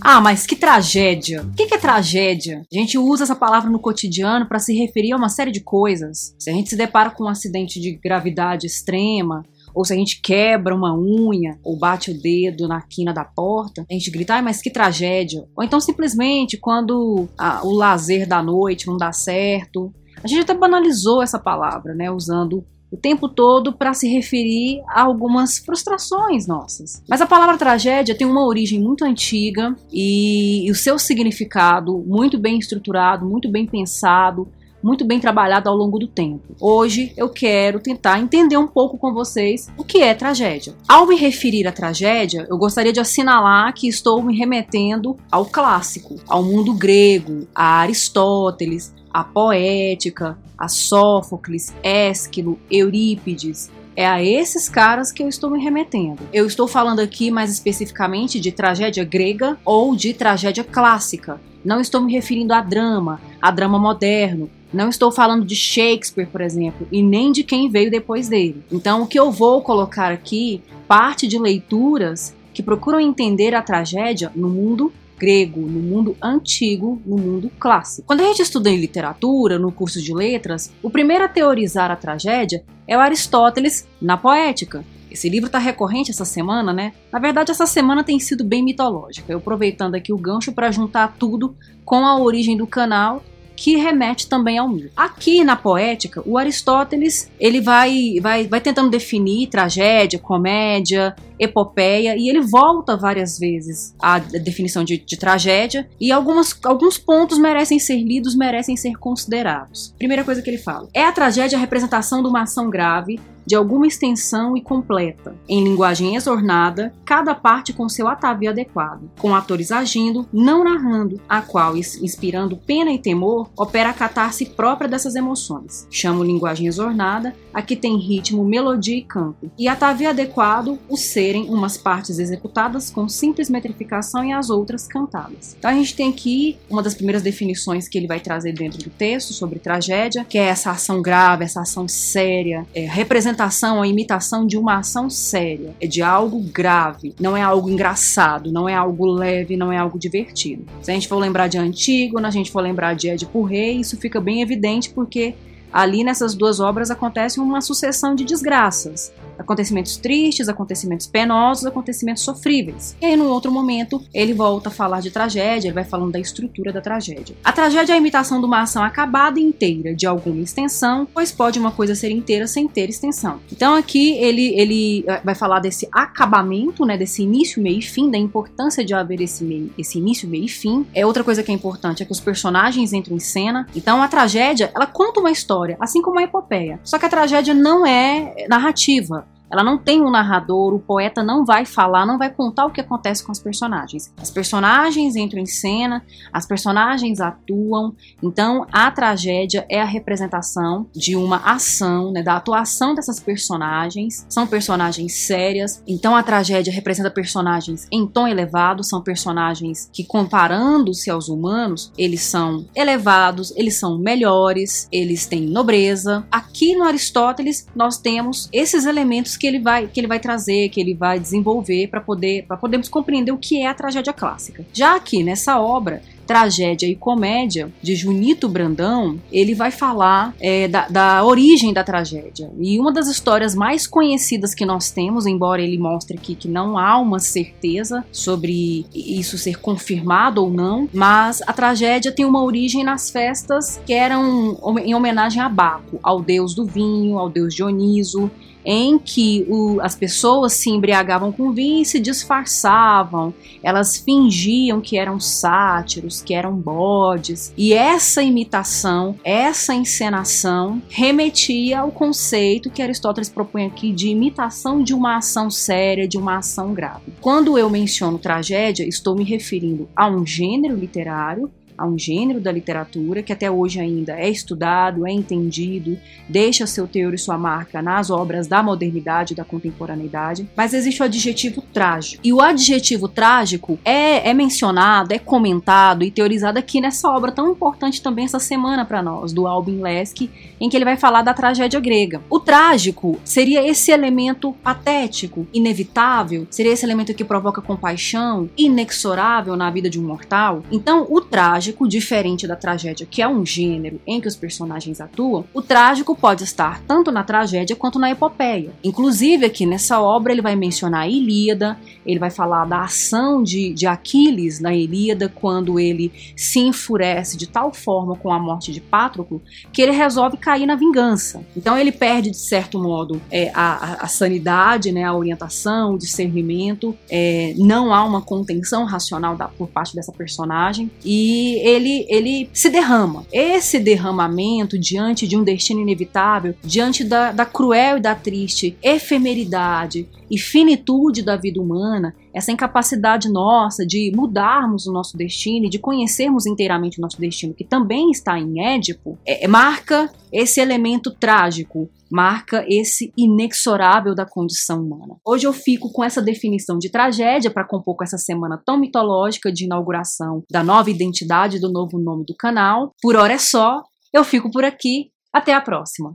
Ah, mas que tragédia! O que é tragédia? A gente usa essa palavra no cotidiano para se referir a uma série de coisas. Se a gente se depara com um acidente de gravidade extrema, ou se a gente quebra uma unha ou bate o dedo na quina da porta, a gente grita, ai, mas que tragédia. Ou então simplesmente quando a, o lazer da noite não dá certo. A gente até banalizou essa palavra, né, usando o tempo todo para se referir a algumas frustrações nossas. Mas a palavra tragédia tem uma origem muito antiga e, e o seu significado muito bem estruturado, muito bem pensado, muito bem trabalhado ao longo do tempo. Hoje eu quero tentar entender um pouco com vocês o que é tragédia. Ao me referir à tragédia, eu gostaria de assinalar que estou me remetendo ao clássico, ao mundo grego, a Aristóteles, a poética, a Sófocles, Ésquilo, Eurípides. É a esses caras que eu estou me remetendo. Eu estou falando aqui mais especificamente de tragédia grega ou de tragédia clássica. Não estou me referindo a drama, a drama moderno. Não estou falando de Shakespeare, por exemplo, e nem de quem veio depois dele. Então, o que eu vou colocar aqui parte de leituras que procuram entender a tragédia no mundo grego, no mundo antigo, no mundo clássico. Quando a gente estuda em literatura, no curso de letras, o primeiro a teorizar a tragédia é o Aristóteles na Poética. Esse livro está recorrente essa semana, né? Na verdade, essa semana tem sido bem mitológica. Eu aproveitando aqui o gancho para juntar tudo com a origem do canal que remete também ao mito. Aqui na poética, o Aristóteles ele vai, vai, vai tentando definir tragédia, comédia, epopeia e ele volta várias vezes à definição de, de, tragédia e algumas, alguns pontos merecem ser lidos, merecem ser considerados. Primeira coisa que ele fala: é a tragédia a representação de uma ação grave de alguma extensão e completa, em linguagem exornada, cada parte com seu atavio adequado, com atores agindo, não narrando, a qual, inspirando pena e temor, opera a catarse própria dessas emoções. Chamo linguagem exornada a que tem ritmo, melodia e canto, e atavio adequado o serem umas partes executadas com simples metrificação e as outras cantadas. Então a gente tem aqui uma das primeiras definições que ele vai trazer dentro do texto sobre tragédia, que é essa ação grave, essa ação séria, é, representa representação, a imitação de uma ação séria, é de algo grave, não é algo engraçado, não é algo leve, não é algo divertido. Se a gente for lembrar de Antígona, a gente for lembrar de Édipo Rei, isso fica bem evidente porque ali nessas duas obras acontece uma sucessão de desgraças acontecimentos tristes, acontecimentos penosos, acontecimentos sofríveis. E aí, num outro momento, ele volta a falar de tragédia, ele vai falando da estrutura da tragédia. A tragédia é a imitação de uma ação acabada inteira, de alguma extensão, pois pode uma coisa ser inteira sem ter extensão. Então, aqui ele, ele eh, vai falar desse acabamento, né, desse início, meio e fim, da importância de haver esse, meio, esse início, meio e fim. É outra coisa que é importante é que os personagens entram em cena. Então, a tragédia, ela conta uma história, assim como a epopeia. Só que a tragédia não é narrativa. Ela não tem um narrador, o poeta não vai falar, não vai contar o que acontece com as personagens. As personagens entram em cena, as personagens atuam, então a tragédia é a representação de uma ação, né, da atuação dessas personagens. São personagens sérias, então a tragédia representa personagens em tom elevado, são personagens que, comparando-se aos humanos, eles são elevados, eles são melhores, eles têm nobreza. Aqui no Aristóteles, nós temos esses elementos que ele vai, que ele vai trazer, que ele vai desenvolver para poder para podermos compreender o que é a tragédia clássica. Já aqui nessa obra, Tragédia e Comédia, de Junito Brandão, ele vai falar é, da, da, origem da tragédia. E uma das histórias mais conhecidas que nós temos, embora ele mostre aqui que não há uma certeza sobre isso ser confirmado ou não, mas a tragédia tem uma origem nas festas que eram em homenagem a Baco, ao deus do vinho, ao deus Dioniso em que o, as pessoas se embriagavam com vinho e se disfarçavam, elas fingiam que eram sátiros, que eram bodes, e essa imitação, essa encenação remetia ao conceito que Aristóteles propõe aqui de imitação de uma ação séria, de uma ação grave. Quando eu menciono tragédia, estou me referindo a um gênero literário a um gênero da literatura que até hoje ainda é estudado, é entendido, deixa seu teor e sua marca nas obras da modernidade da contemporaneidade, mas existe o adjetivo trágico. E o adjetivo trágico é, é mencionado, é comentado e teorizado aqui nessa obra tão importante também essa semana para nós, do Albin Leski, em que ele vai falar da tragédia grega. O trágico seria esse elemento patético, inevitável, seria esse elemento que provoca compaixão, inexorável na vida de um mortal. Então, o trágico, diferente da tragédia, que é um gênero em que os personagens atuam, o trágico pode estar tanto na tragédia quanto na epopeia. Inclusive, aqui nessa obra, ele vai mencionar a Ilíada, ele vai falar da ação de, de Aquiles na Ilíada, quando ele se enfurece de tal forma com a morte de Patroclo que ele resolve cair na vingança. Então, ele perde, de certo modo, é, a, a, sanidade, né, a orientação, o discernimento, é, não há uma contenção racional da, por parte dessa personagem ele, ele se derrama. Esse derramamento diante de um destino inevitável, diante da, da cruel e da triste efemeridade e finitude da vida humana, essa incapacidade nossa de mudarmos o nosso destino e de conhecermos inteiramente o nosso destino, que também está em Édipo, é, marca esse elemento trágico, marca esse inexorável da condição humana. Hoje eu fico com essa definição de tragédia para compor com essa semana tão mitológica de inauguração da nova identidade do novo nome do canal. Por hora é só, eu fico por aqui. Até a próxima!